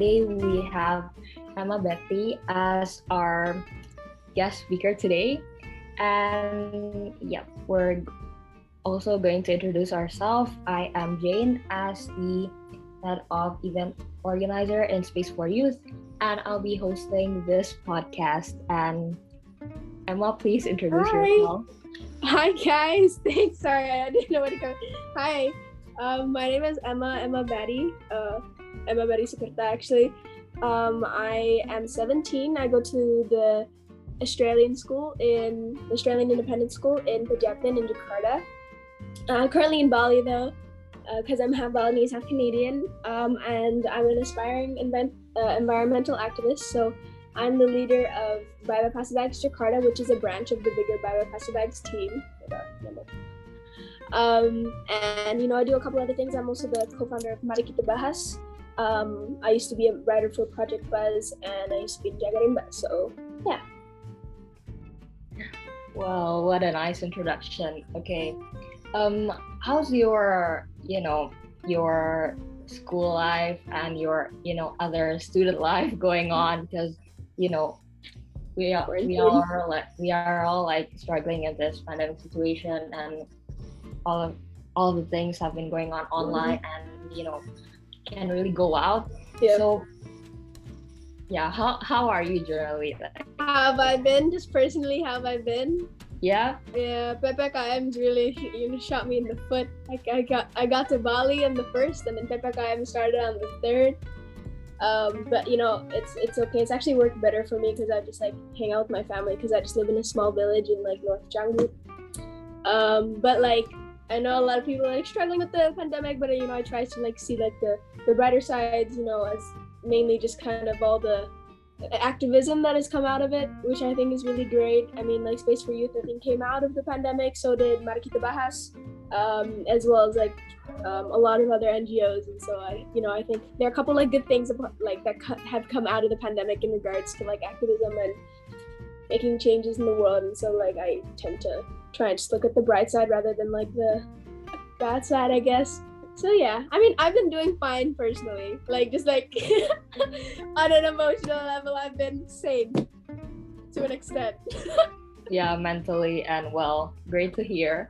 today we have Emma Betty as our guest speaker today. And yeah, we're also going to introduce ourselves. I am Jane as the head of event organizer in Space for Youth, and I'll be hosting this podcast. And Emma, please introduce Hi. yourself. Hi guys, thanks. Sorry, I didn't know where to go. Hi, um, my name is Emma Emma Betty. Uh, Emma Betty Sukurta actually. Um, I am 17. I go to the Australian school in Australian Independent School in Pejaten in Jakarta. Uh, currently in Bali though, because I'm half Balinese, half Canadian, um, and I'm an aspiring invent, uh, environmental activist. So I'm the leader of Bye Bye Plastic Bags Jakarta, which is a branch of the bigger Bye Bye Plastic Bags team. Um, and you know, I do a couple other things. I'm also the co-founder of Mari Kita Bahas. Um, I used to be a writer for Project Buzz, and I used to be in Jaga Rimba. So yeah. Well, what a nice introduction. Okay. Um, how's your, you know, your school life and your, you know, other student life going on? Because, you know, we are we are like we are all like struggling in this pandemic situation and all of all the things have been going on online and you know can't really go out. Yeah. So yeah, how how are you generally? Have I been? Just personally, have I been? yeah. Yeah, PPKM really you know, shot me in the foot. Like I got I got to Bali on the first, and then PPKM started on the third. Um, but you know, it's it's okay. It's actually worked better for me because I just like hang out with my family because I just live in a small village in like North Canggu. Um, but like I know a lot of people are like struggling with the pandemic, but you know, I try to like see like the the brighter sides. You know, as mainly just kind of all the activism that has come out of it, which I think is really great. I mean, like Space for Youth, I think came out of the pandemic. So did Mari Kita Bahas, um, as well as like um, a lot of other NGOs. And so I, you know, I think there are a couple like good things like that have come out of the pandemic in regards to like activism and making changes in the world. And so like I tend to try and just look at the bright side rather than like the bad side, I guess. So yeah, I mean, I've been doing fine personally. Like just like on an emotional level, I've been sane to an extent. yeah mentally and well great to hear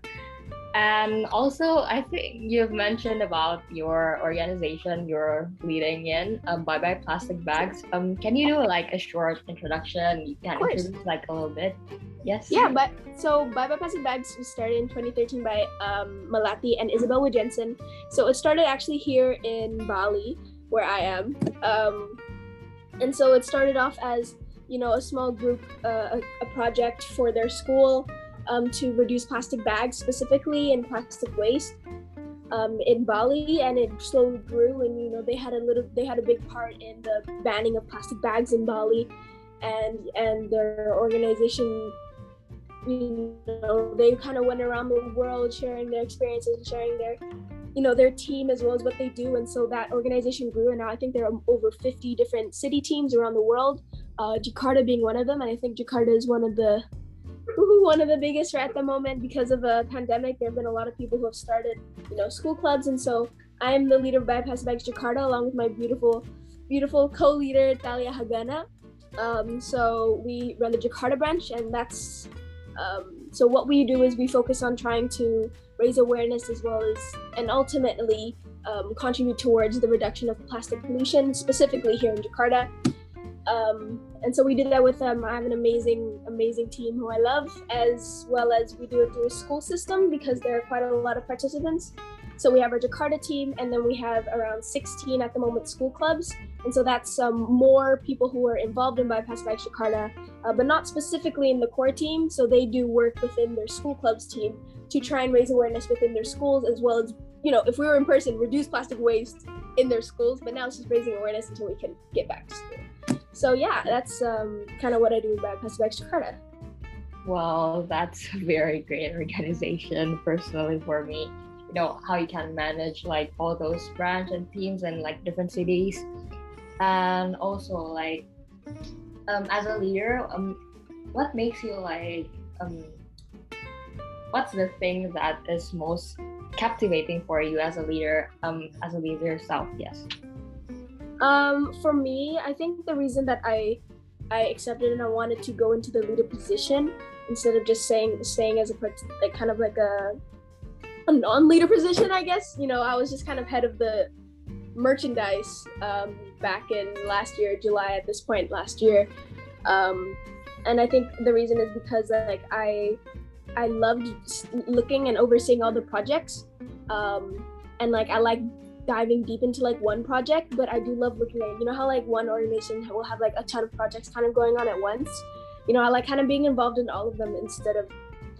and also i think you've mentioned about your organization you're leading in um, bye bye plastic bags um can you do like a short introduction you can introduce like a little bit yes yeah, but so Bye Bye Plastic Bags was started in 2013 by um, Melati and Isabel Jensen. So it started actually here in Bali, where I am. Um, and so it started off as you know a small group, uh, a, a project for their school um, to reduce plastic bags specifically and plastic waste. Um, in Bali, and it slowly grew, and you know they had a little, they had a big part in the banning of plastic bags in Bali, and and their organization you know they kind of went around the world sharing their experiences and sharing their you know their team as well as what they do. And so that organization grew and now i think there are over 50 different city teams around the world uh, jakarta being one of them. And i think jakarta is one of the one of the biggest right at the moment because of a pandemic. There have been a lot of people who have started you know school clubs. And so i am the leader of bypass bags jakarta along with my beautiful beautiful co-leader talia hagana. Um, so we run the jakarta branch and that's um, so what we do is we focus on trying to raise awareness as well as and ultimately um, contribute towards the reduction of plastic pollution, specifically here in Jakarta. Um, and so we did that with um, I have an amazing, amazing team who I love, as well as we do it through a school system because there are quite a lot of participants. So we have our Jakarta team, and then we have around 16 at the moment school clubs, and so that's um, more people who are involved in Bypass Bike Jakarta, uh, but not specifically in the core team. So they do work within their school clubs team to try and raise awareness within their schools, as well as you know, if we were in person, reduce plastic waste in their schools. But now it's just raising awareness until we can get back to school. So yeah, that's um, kind of what I do with Bypass Bike Jakarta. well that's a very great organization personally for me you know how you can manage like all those branch and teams and like different cities. And also like um as a leader um what makes you like um what's the thing that is most captivating for you as a leader um as a leader yourself? Yes. Um, for me, I think the reason that I I accepted and I wanted to go into the leader position instead of just saying staying as a like kind of like a a non-leader position, I guess. You know, I was just kind of head of the merchandise um, back in last year, July at this point last year. Um, and I think the reason is because like I I loved looking and overseeing all the projects. Um, and like I like diving deep into like one project, but I do love looking at you know how like one organization will have like a ton of projects kind of going on at once. You know, I like kind of being involved in all of them instead of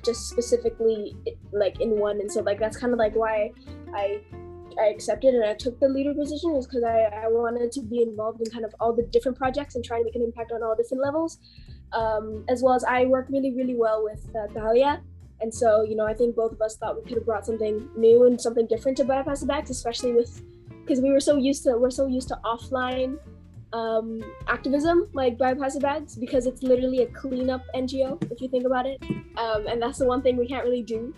just specifically like in one. And so like that's kind of like why I I accepted and I took the leader position is because I, I wanted to be involved in kind of all the different projects and try to make an impact on all different levels. Um, as well as I work really, really well with uh. And so, you know, I think both of us thought we could have brought something new and something different to Bypass the Bags, especially with because we were so used to we're so used to offline um, activism like the Bags because it's literally a cleanup NGO if you think about it, um, and that's the one thing we can't really do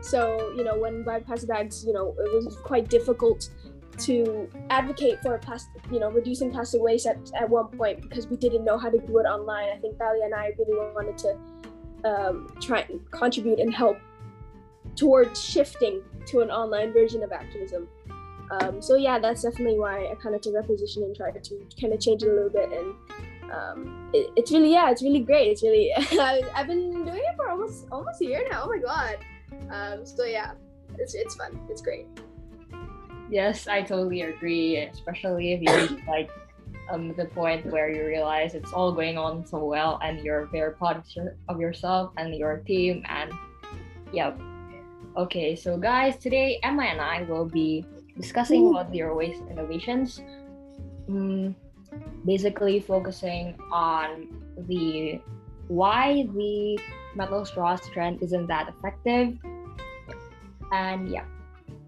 so, you know, when bypass bags, you know, it was quite difficult to advocate for plastic, you know, reducing plastic waste at, at one point because we didn't know how to do it online. I think Thalia and I really wanted to um, try and contribute and help towards shifting to an online version of activism. Um, so yeah, that's definitely why I kind of took that position and tried to kind of change it a little bit. And um, it, it's really, yeah, it's really great. It's really, I've been doing it for almost almost a year now. Oh my god. Um, so yeah, it's it's fun. It's great. Yes, I totally agree. Especially if you like um, the point where you realize it's all going on so well and you're very proud of yourself and your team and yep. Okay, so guys, today Emma and I will be discussing Ooh. about zero waste innovations. Um, basically focusing on the why the metal straws trend isn't that effective. And yeah.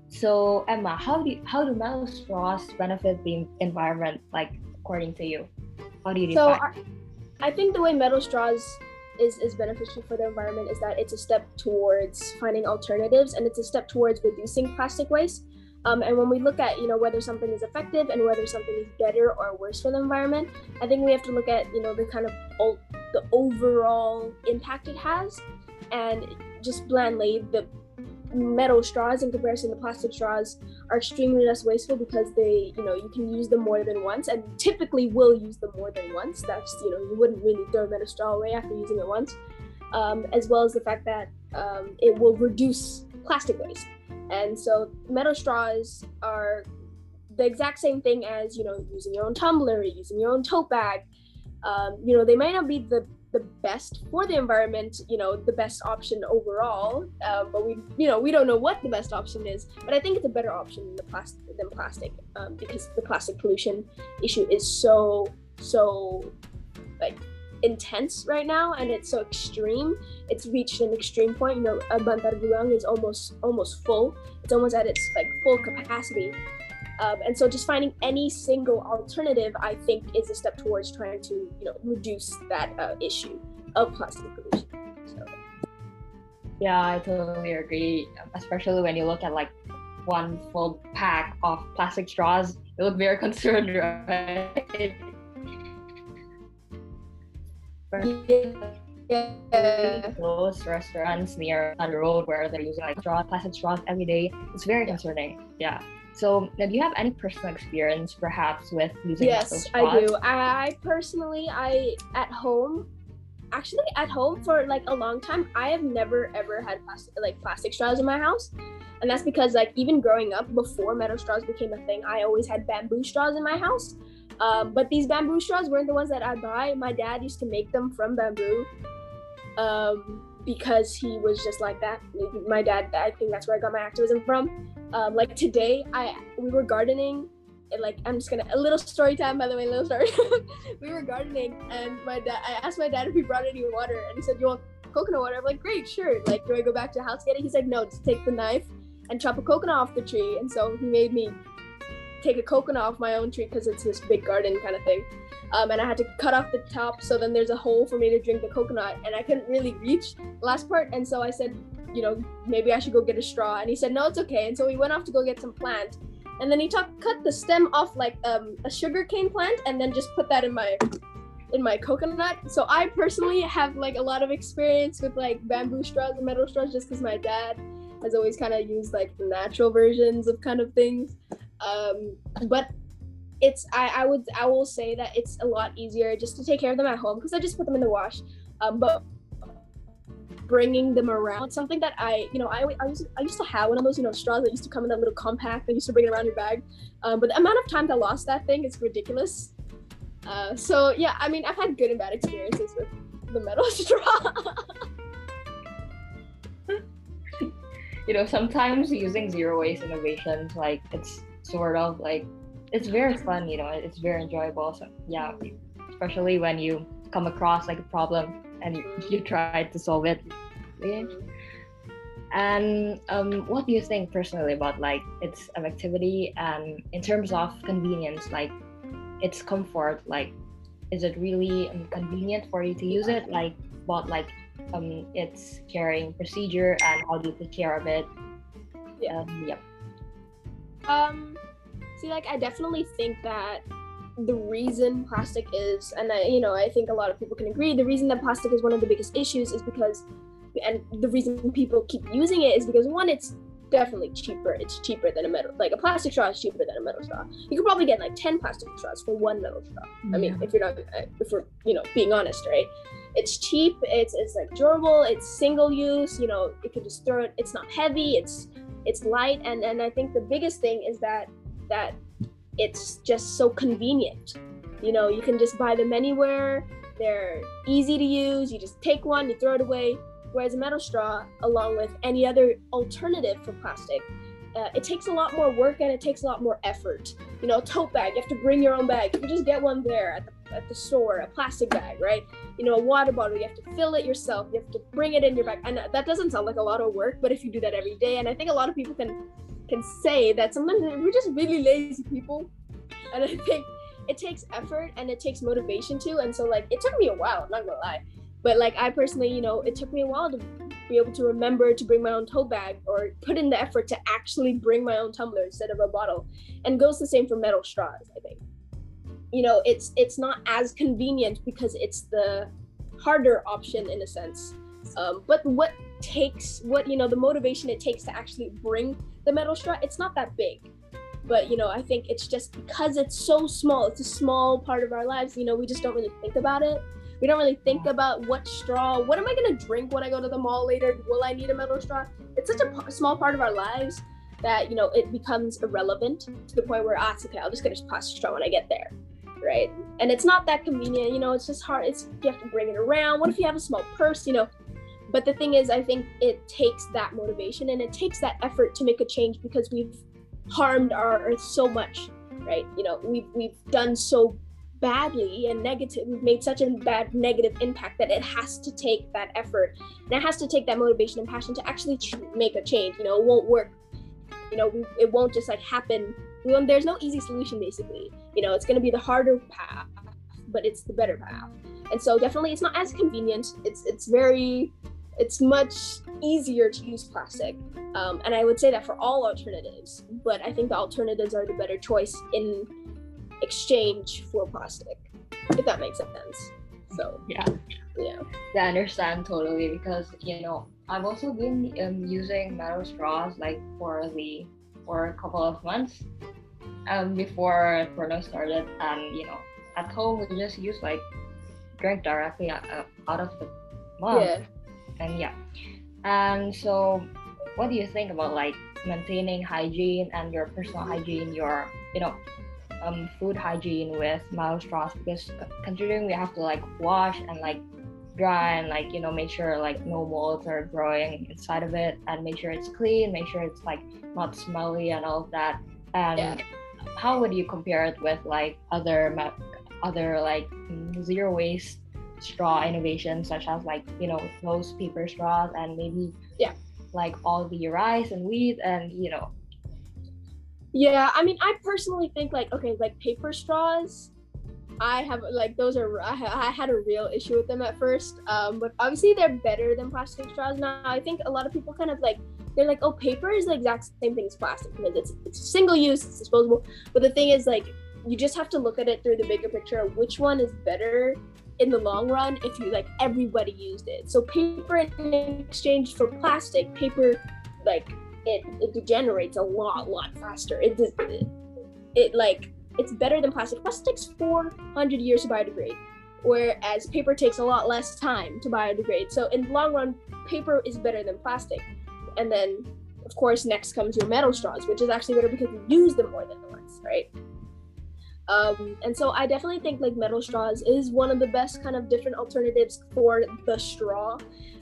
So Emma, how do you, how do metal straws benefit the environment? Like according to you, how do you define? So I, I think the way metal straws is is beneficial for the environment is that it's a step towards finding alternatives and it's a step towards reducing plastic waste. Um, and when we look at you know whether something is effective and whether something is better or worse for the environment, I think we have to look at you know the kind of the overall impact it has, and just blandly the metal straws in comparison to plastic straws are extremely less wasteful because they you know you can use them more than once and typically will use them more than once. That's you know you wouldn't really throw a metal straw away after using it once. Um, as well as the fact that um, it will reduce plastic waste and so metal straws are the exact same thing as you know using your own tumbler, or using your own tote bag. Um, you know they might not be the the best for the environment, you know, the best option overall. Uh, but we, you know, we don't know what the best option is. But I think it's a better option than plastic than plastic um, because the plastic pollution issue is so so like intense right now and it's so extreme. It's reached an extreme point you know bantar gebang is almost almost full. It's almost at its like full capacity. Um, and so just finding any single alternative i think is a step towards trying to you know reduce that uh, issue of plastic pollution. So. yeah i totally agree. Especially when you look at like one full pack of plastic straws you look very concerned right yeah. those restaurants near on the road where they're using like straw, plastic straws every day. It's very concerning. Yeah. So, do you have any personal experience, perhaps, with using? Yes, I do. I personally, I at home, actually at home for like a long time, I have never ever had plastic like plastic straws in my house, and that's because like even growing up before metal straws became a thing, I always had bamboo straws in my house. Um, but these bamboo straws weren't the ones that I buy. My dad used to make them from bamboo um, because he was just like that. My dad, I think that's where I got my activism from. Um, like today, I we were gardening. And like I'm just gonna a little story time by the way, little story. we were gardening and my dad. I asked my dad if he brought any water, and he said, "You want coconut water?" I'm like, "Great, sure." Like, do I go back to the house get it? He's like, "No, just take the knife and chop a coconut off the tree." And so he made me take a coconut off my own tree because it's this big garden kind of thing. Um, and I had to cut off the top so then there's a hole for me to drink the coconut and I couldn't really reach the last part and so I said, you know, maybe I should go get a straw and he said, no, it's okay. And so we went off to go get some plant and then he cut the stem off like um, a sugar cane plant, and then just put that in my in my coconut. So I personally have like a lot of experience with like bamboo straws and metal straws, just because my dad has always kind of used like natural versions of kind of things. Um, but it's I, I would I will say that it's a lot easier just to take care of them at home because I just put them in the wash. Um, but bringing them around something that I you know I, I used I used to have one of those you know straws that used to come in that little compact that used to bring it around your bag. Um, but the amount of times I lost that thing is ridiculous. Uh, so yeah, I mean I've had good and bad experiences with the metal straw. you know sometimes using zero waste innovations like it's sort of like it's very fun you know it's very enjoyable so yeah especially when you come across like a problem and you, you try to solve it. And um, what do you think personally about like its activity and in terms of convenience like its comfort like is it really um, convenient for you to use it? Like what like um, its carrying procedure and how do you take care of it? Yeah. Um, yep um see like i definitely think that the reason plastic is and i you know i think a lot of people can agree the reason that plastic is one of the biggest issues is because and the reason people keep using it is because one it's definitely cheaper. It's cheaper than a metal like a plastic straw is cheaper than a metal straw. You could probably get like 10 plastic straws for one metal straw. I mean if you're not if we're you know being honest right? It's cheap it's it's like durable it's single use you know you could just throw it it's not heavy it's it's light and and i think the biggest thing is that that it's just so convenient. You know, you can just buy them anywhere. They're easy to use. You just take one, you throw it away. Whereas a metal straw, along with any other alternative for plastic, uh, it takes a lot more work and it takes a lot more effort. You know, a tote bag, you have to bring your own bag. You can just get one there at the, at the store, a plastic bag, right? You know, a water bottle, you have to fill it yourself. You have to bring it in your bag. And that doesn't sound like a lot of work, but if you do that every day, and I think a lot of people can can say that sometimes we're just really lazy people and i think it takes effort and it takes motivation too and so like it took me a while I'm not gonna lie but like i personally you know it took me a while to be able to remember to bring my own tote bag or put in the effort to actually bring my own tumbler instead of a bottle and goes the same for metal straws i think you know it's it's not as convenient because it's the harder option in a sense. Um, but what takes what you know the motivation it takes to actually bring the metal straw it's not that big. But you know i think it's just because it's so small it's a small part of our lives you know we just don't really think about it. We don't really think about what straw what am i going to drink when i go to the mall later? Will i need a metal straw? It's such a p- small part of our lives that you know it becomes irrelevant to the point where ah, it's okay i'll just get a plastic straw when i get there right? And it's not that convenient you know it's just hard it's you have to bring it around. What if you have a small purse you know? But the thing is i think it takes that motivation and it takes that effort to make a change because we've harmed our earth so much right? You know we've we've done so badly and negative we've made such a bad negative impact that it has to take that effort and it has to take that motivation and passion to actually ch- make a change you know? It won't work you know? We, it won't just like happen we there's no easy solution basically you know it's going to be the harder path but it's the better path and so definitely it's not as convenient it's it's very it's much easier to use plastic. Um, and I would say that for all alternatives, but I think the alternatives are the better choice in exchange for plastic, if that makes sense. So, yeah. Yeah. Yeah, I understand totally because, you know, I've also been um, using metal straws like for the for a couple of months um, before Corona started. And, you know, at home we just use like drink directly out, out of the mug. Yeah and yeah and so what do you think about like maintaining hygiene and your personal hygiene your you know um, food hygiene with metal straws because considering we have to like wash and like dry and like you know make sure like no molds are growing inside of it and make sure it's clean make sure it's like not smelly and all of that. And yeah. how would you compare it with like other other like zero waste straw innovations such as like you know those paper straws and maybe yeah. like all the rice and wheat and you know? Yeah i mean i personally think like okay like paper straws i have like those are i, I had a real issue with them at first um, but obviously they're better than plastic straws now i think a lot of people kind of like they're like, oh, paper is the exact same thing as plastic because it's it's single use, it's disposable. But the thing is, like, you just have to look at it through the bigger picture of which one is better in the long run if you like everybody used it. So paper in exchange for plastic, paper like it it degenerates a lot lot faster. It it, it like it's better than plastic. Plastic's 400 years to biodegrade, whereas paper takes a lot less time to biodegrade. So in the long run, paper is better than plastic. And then of course next comes your metal straws, which is actually better because you use them more than once, right? Um, and so I definitely think like metal straws is one of the best kind of different alternatives for the straw.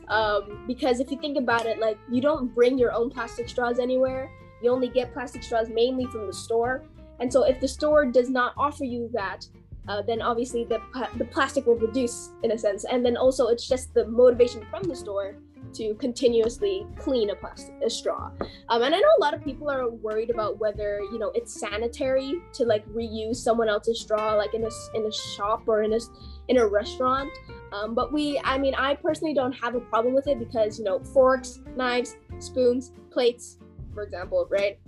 Um, because if you think about it, like you don't bring your own plastic straws anywhere. You only get plastic straws mainly from the store. And so if the store does not offer you that, uh, then obviously the, the plastic will reduce in a sense. And then also it's just the motivation from the store to continuously clean a plastic a straw. Um, and I know a lot of people are worried about whether you know it's sanitary to like reuse someone else's straw, like in a in a shop or in a in a restaurant. Um, but we, I mean, I personally don't have a problem with it because you know forks, knives, spoons, plates, for example, right?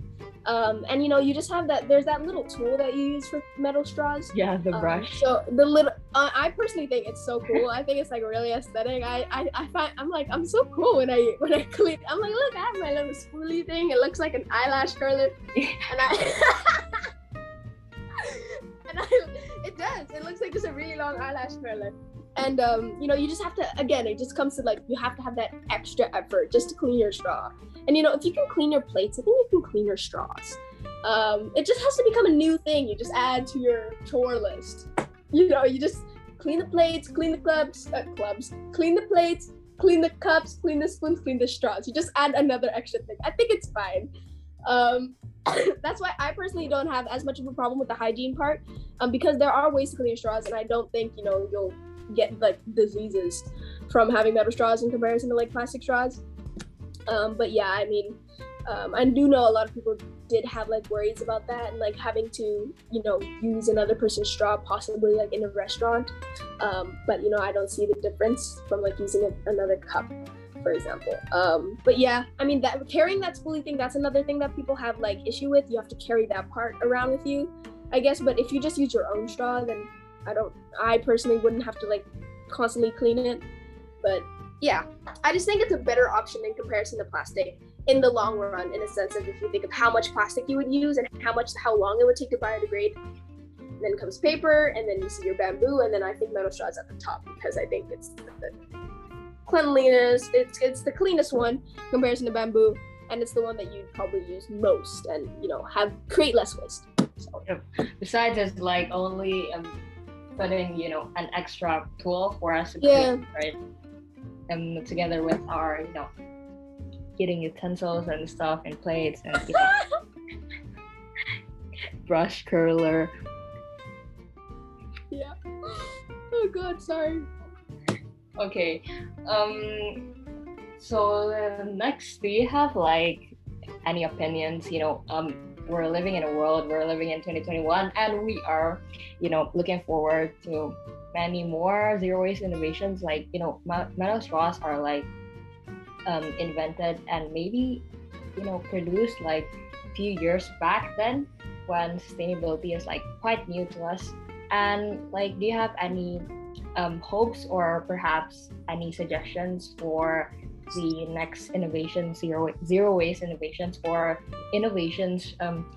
Um, and you know, you just have that. There's that little tool that you use for metal straws. Yeah, the um, brush. So the little, uh, I personally think it's so cool. I think it's like really aesthetic. I, I, I find I'm like I'm so cool when I when I clean. I'm like, look, I have my little spoolie thing. It looks like an eyelash curler, and I. and I, it does. It looks like just a really long eyelash curler and um, you know you just have to again it just comes to like you have to have that extra effort just to clean your straw and you know, if you can clean your plates, I think you can clean your straws. Um, it just has to become a new thing. You just add to your chore list. You know, you just clean the plates, clean the clubs, uh, clubs, clean the plates, clean the cups, clean the spoons, clean the straws. You just add another extra thing. I think it's fine. Um, that's why I personally don't have as much of a problem with the hygiene part, um, because there are ways to clean straws, and I don't think you know you'll get like diseases from having metal straws in comparison to like plastic straws. Um, but yeah, I mean, um, I do know a lot of people did have like worries about that and like having to, you know, use another person's straw, possibly like in a restaurant. Um, but you know, I don't see the difference from like using a, another cup, for example. Um, but yeah, I mean, that carrying that spoolie thing, that's another thing that people have like issue with. You have to carry that part around with you, I guess. But if you just use your own straw, then I don't. I personally wouldn't have to like constantly clean it. But yeah, I just think it's a better option in comparison to plastic in the long run, in a sense of if you think of how much plastic you would use and how much how long it would take to biodegrade. then comes paper, and then you see your bamboo, and then I think metal straws at the top because I think it's the cleanliness. It's it's the cleanest one in comparison to bamboo, and it's the one that you'd probably use most, and you know have create less waste. So. Besides, it's like only um, putting you know an extra tool for us to yeah. clean, right? them together with our, you know, getting utensils and stuff and plates and you know, brush curler. Yeah. Oh god, sorry. Okay. Um. So uh, next, do you have like any opinions? You know, um, we're living in a world. We're living in 2021, and we are, you know, looking forward to many more zero waste innovations like you know metal straws are like um, invented and maybe you know produced like a few years back then when sustainability is like quite new to us and like do you have any um, hopes or perhaps any suggestions for the next innovation zero zero waste innovations or innovations um,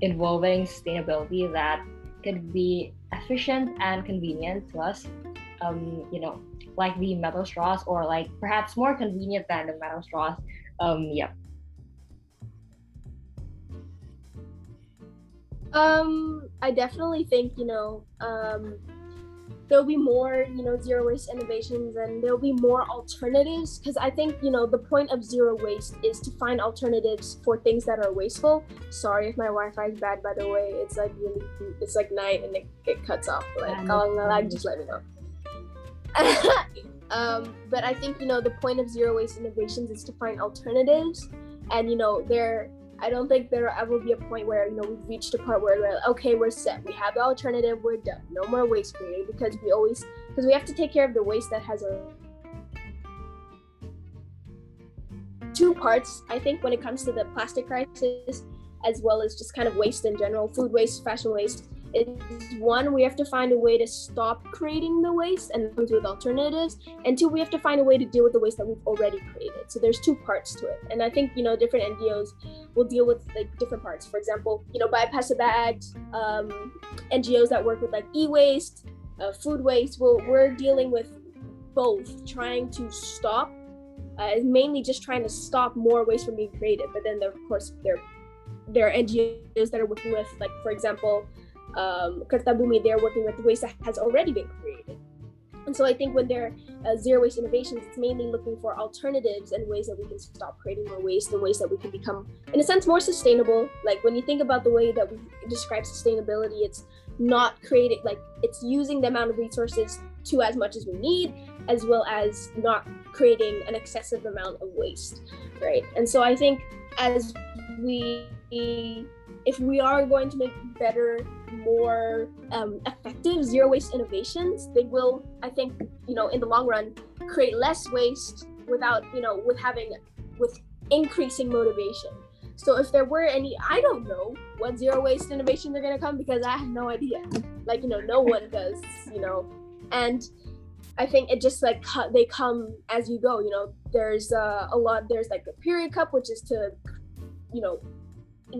involving sustainability that could be efficient and convenient to us. Um, you know, like the metal straws, or like perhaps more convenient than the metal straws. Um, yeah. Um, I definitely think you know um, there'll be more you know zero waste innovations and there'll be more alternatives because i think you know the point of zero waste is to find alternatives for things that are wasteful. Sorry if my wi-fi is bad by the way. It's like really it's like night and it, it cuts off. Like just let me know. Um, but i think you know the point of zero waste innovations is to find alternatives and you know there I don't think there will ever be a point where you know we've reached a part where we're like, okay, we're set. We have the alternative. We're done. No more waste created because we always because we have to take care of the waste that has a two parts, I think, when it comes to the plastic crisis, as well as just kind of waste in general, food waste, fashion waste. Is one, we have to find a way to stop creating the waste and comes with alternatives. And two, we have to find a way to deal with the waste that we've already created. So there's two parts to it. And I think, you know, different NGOs will deal with like different parts. For example, you know, bypass the bags, um, NGOs that work with like e-waste, uh, food waste. Well, we're dealing with both, trying to stop, uh, mainly just trying to stop more waste from being created. But then, of course, there there are NGOs that are working with, like for example, um, Kertabumi, they're working with waste that has already been created. And so I think when they're uh, zero waste innovations, it's mainly looking for alternatives and ways that we can stop creating more waste and ways that we can become, in a sense, more sustainable. Like when you think about the way that we describe sustainability, it's not creating, like it's using the amount of resources to as much as we need, as well as not creating an excessive amount of waste, right? And so I think as we if we are going to make better more um, effective zero waste innovations they will i think you know in the long run create less waste without you know with having with increasing motivation. So if there were any i don't know what zero waste innovations are going to come because i have no idea. Like you know no one does you know. And i think it just like they come as you go you know. There's uh, a lot there's like the period cup which is to you know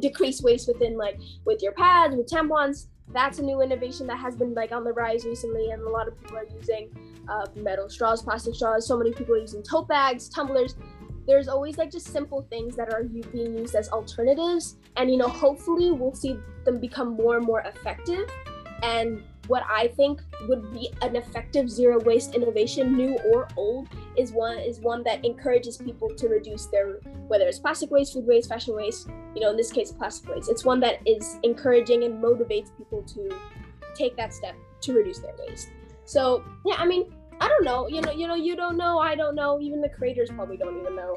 decrease waste within like with your pads with tampons. That's a new innovation that has been like on the rise recently and a lot of people are using uh, metal straws plastic straws. So many people are using tote bags tumblers. There's always like just simple things that are being used as alternatives. And you know hopefully we'll see them become more and more effective. And what I think would be an effective zero waste innovation, new or old, is one is one that encourages people to reduce their whether it's plastic waste, food waste, fashion waste, you know, in this case plastic waste. It's one that is encouraging and motivates people to take that step to reduce their waste. So yeah, I mean, I don't know. You know, you know, you don't know, I don't know, even the creators probably don't even know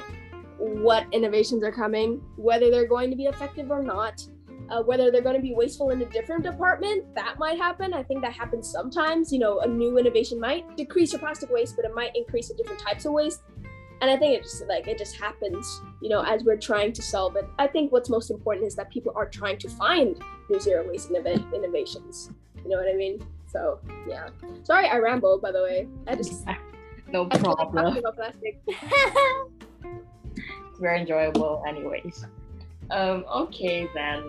what innovations are coming, whether they're going to be effective or not. Uh, whether they're going to be wasteful in a different department, that might happen. I think that happens sometimes. You know, a new innovation might decrease your plastic waste, but it might increase the different types of waste. And I think it just like it just happens, you know, as we're trying to solve it. I think what's most important is that people are trying to find new zero waste innov- innovations. You know what I mean? So yeah. Sorry, I rambled. By the way, I just no problem. it's very enjoyable, anyways. Um, okay then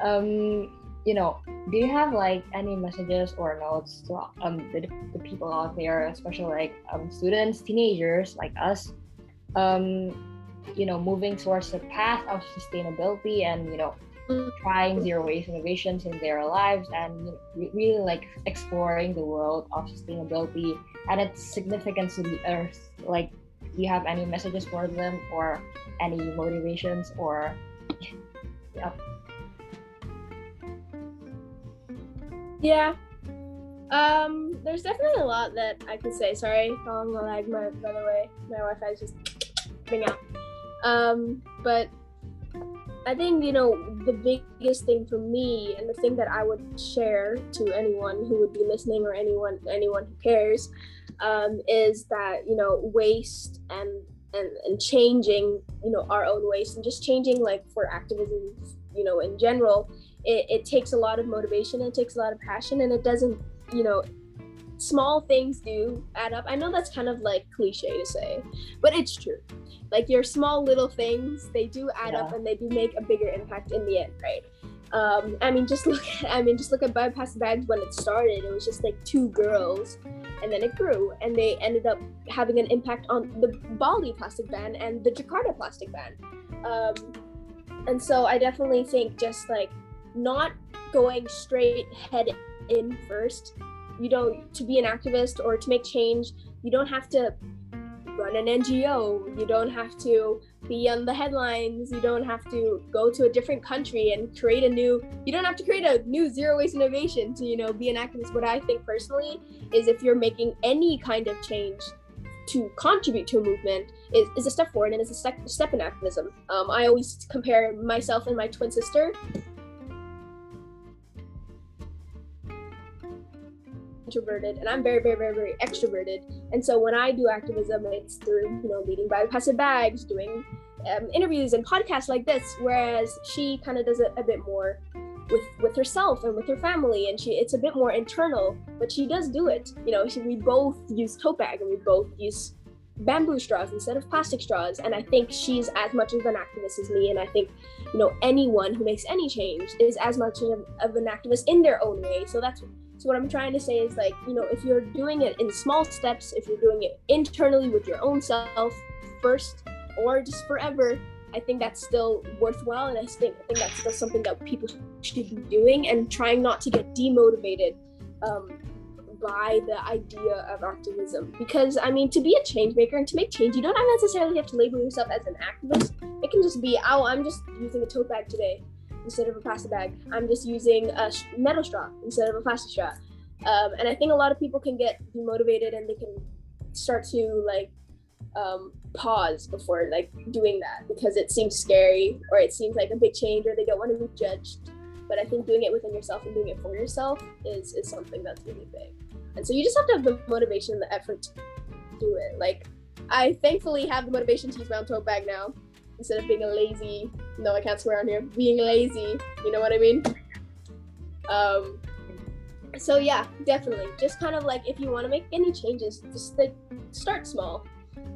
um, you know, do you have like any messages or notes to um, the, the people out there, especially like um, students, teenagers like us, um, you know, moving towards the path of sustainability and you know, trying zero waste innovations in their lives and really like exploring the world of sustainability and its significance to the earth. Like, do you have any messages for them or any motivations or yeah? Yeah. Um, there's definitely a lot that I could say. Sorry, how the lag, my, by the way. My Wi Fi is just being out. Um, but I think, you know, the biggest thing for me and the thing that I would share to anyone who would be listening or anyone anyone who cares um, is that, you know, waste and, and and changing, you know, our own waste and just changing like for activism, you know, in general it, it takes a lot of motivation it takes a lot of passion and it doesn't you know small things do add up i know that's kind of like cliche to say but it's true like your small little things they do add yeah. up and they do make a bigger impact in the end right um, I mean, just look at I mean, just look at bypass bags when it started. It was just like two girls, and then it grew, and they ended up having an impact on the Bali plastic ban and the Jakarta plastic ban. Um, and so I definitely think just like not going straight head in first. You don't to be an activist or to make change, you don't have to run an NGO. You don't have to be on the headlines. You don't have to go to a different country and create a new you don't have to create a new zero waste innovation to, you know, be an activist. What I think personally is if you're making any kind of change to contribute to a movement is, is a step forward and is a step, step in activism. Um, I always compare myself and my twin sister introverted and I'm very, very, very, very extroverted. And so when I do activism, it's through, you know, leading bypass bags, doing um, interviews and podcasts like this, whereas she kind of does it a bit more with with herself and with her family, and she it's a bit more internal, but she does do it. You know, she, we both use tote bag and we both use bamboo straws instead of plastic straws, and I think she's as much of an activist as me, and I think you know anyone who makes any change is as much of, of an activist in their own way. So that's so what I'm trying to say is like, you know, if you're doing it in small steps, if you're doing it internally with your own self first or just forever, I think that's still worthwhile and I think I think that's still something that people should be doing and trying not to get demotivated um, by the idea of activism. Because I mean to be a change maker and to make change, you don't necessarily have to label yourself as an activist. It can just be, oh, I'm just using a tote bag today instead of a plastic bag. I'm just using a metal straw instead of a plastic straw. Um, and I think a lot of people can get demotivated and they can start to like um, pause before like doing that because it seems scary or it seems like a big change or they don't want to be judged. But I think doing it within yourself and doing it for yourself is is something that's really big. And so you just have to have the motivation and the effort to do it. Like I thankfully have the motivation to use my own tote bag now instead of being a lazy no i can't swear on here being lazy you know what i mean? Um so yeah definitely just kind of like if you want to make any changes just like start small.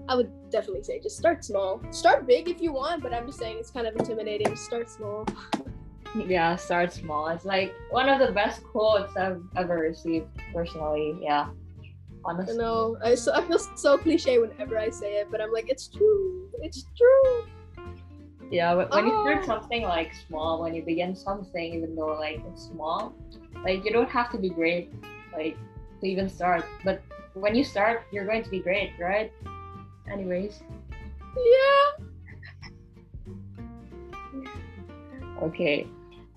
I would definitely say just start small. Start big if you want but i'm just saying it's kind of intimidating start small. Yeah start small it's like one of the best quotes i've ever received personally yeah honestly. I know i, so, I feel so cliche whenever i say it but i'm like it's true it's true yeah, when, when oh. you start oh. something like small, when you begin something, even though like it's small, like you don't have to be great, like to even start. But when you start, you're going to be great, right? Anyways. Yeah. okay.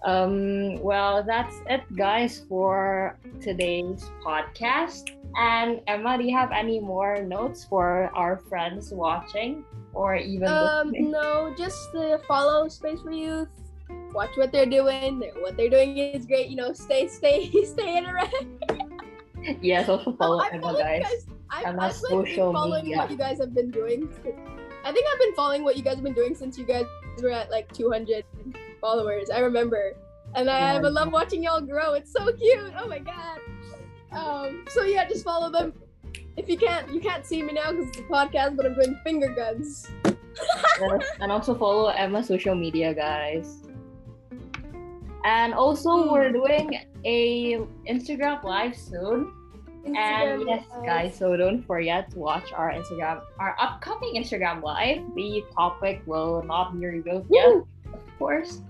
Um, well, that's it, guys, for today's podcast. And Emma, do you have any more notes for our friends watching? or even um no just the follow space for youth. Watch what they're doing. What they're doing is great. You know stay stay stay interactive. Yes also follow oh, Emma guys, guys I've, I've like, been following media. what you guys have been doing. I think I've been following what you guys have been doing since you guys were at like 200 followers I remember and I, I love watching y'all grow it's so cute oh my god um so yeah just follow them if you can't, you can't see me now because it's a podcast, but I'm doing finger guns. and also follow Emma's social media, guys. And also, mm. we're doing a Instagram live soon. Instagram and yes, live. guys, so don't forget to watch our Instagram, our upcoming Instagram live. The topic will not be revealed yet, of course.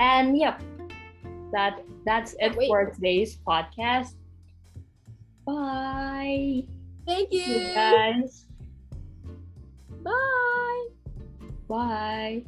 And yep, that that's it Wait. for today's podcast. Bye. Thank you. you guys. Bye. Bye.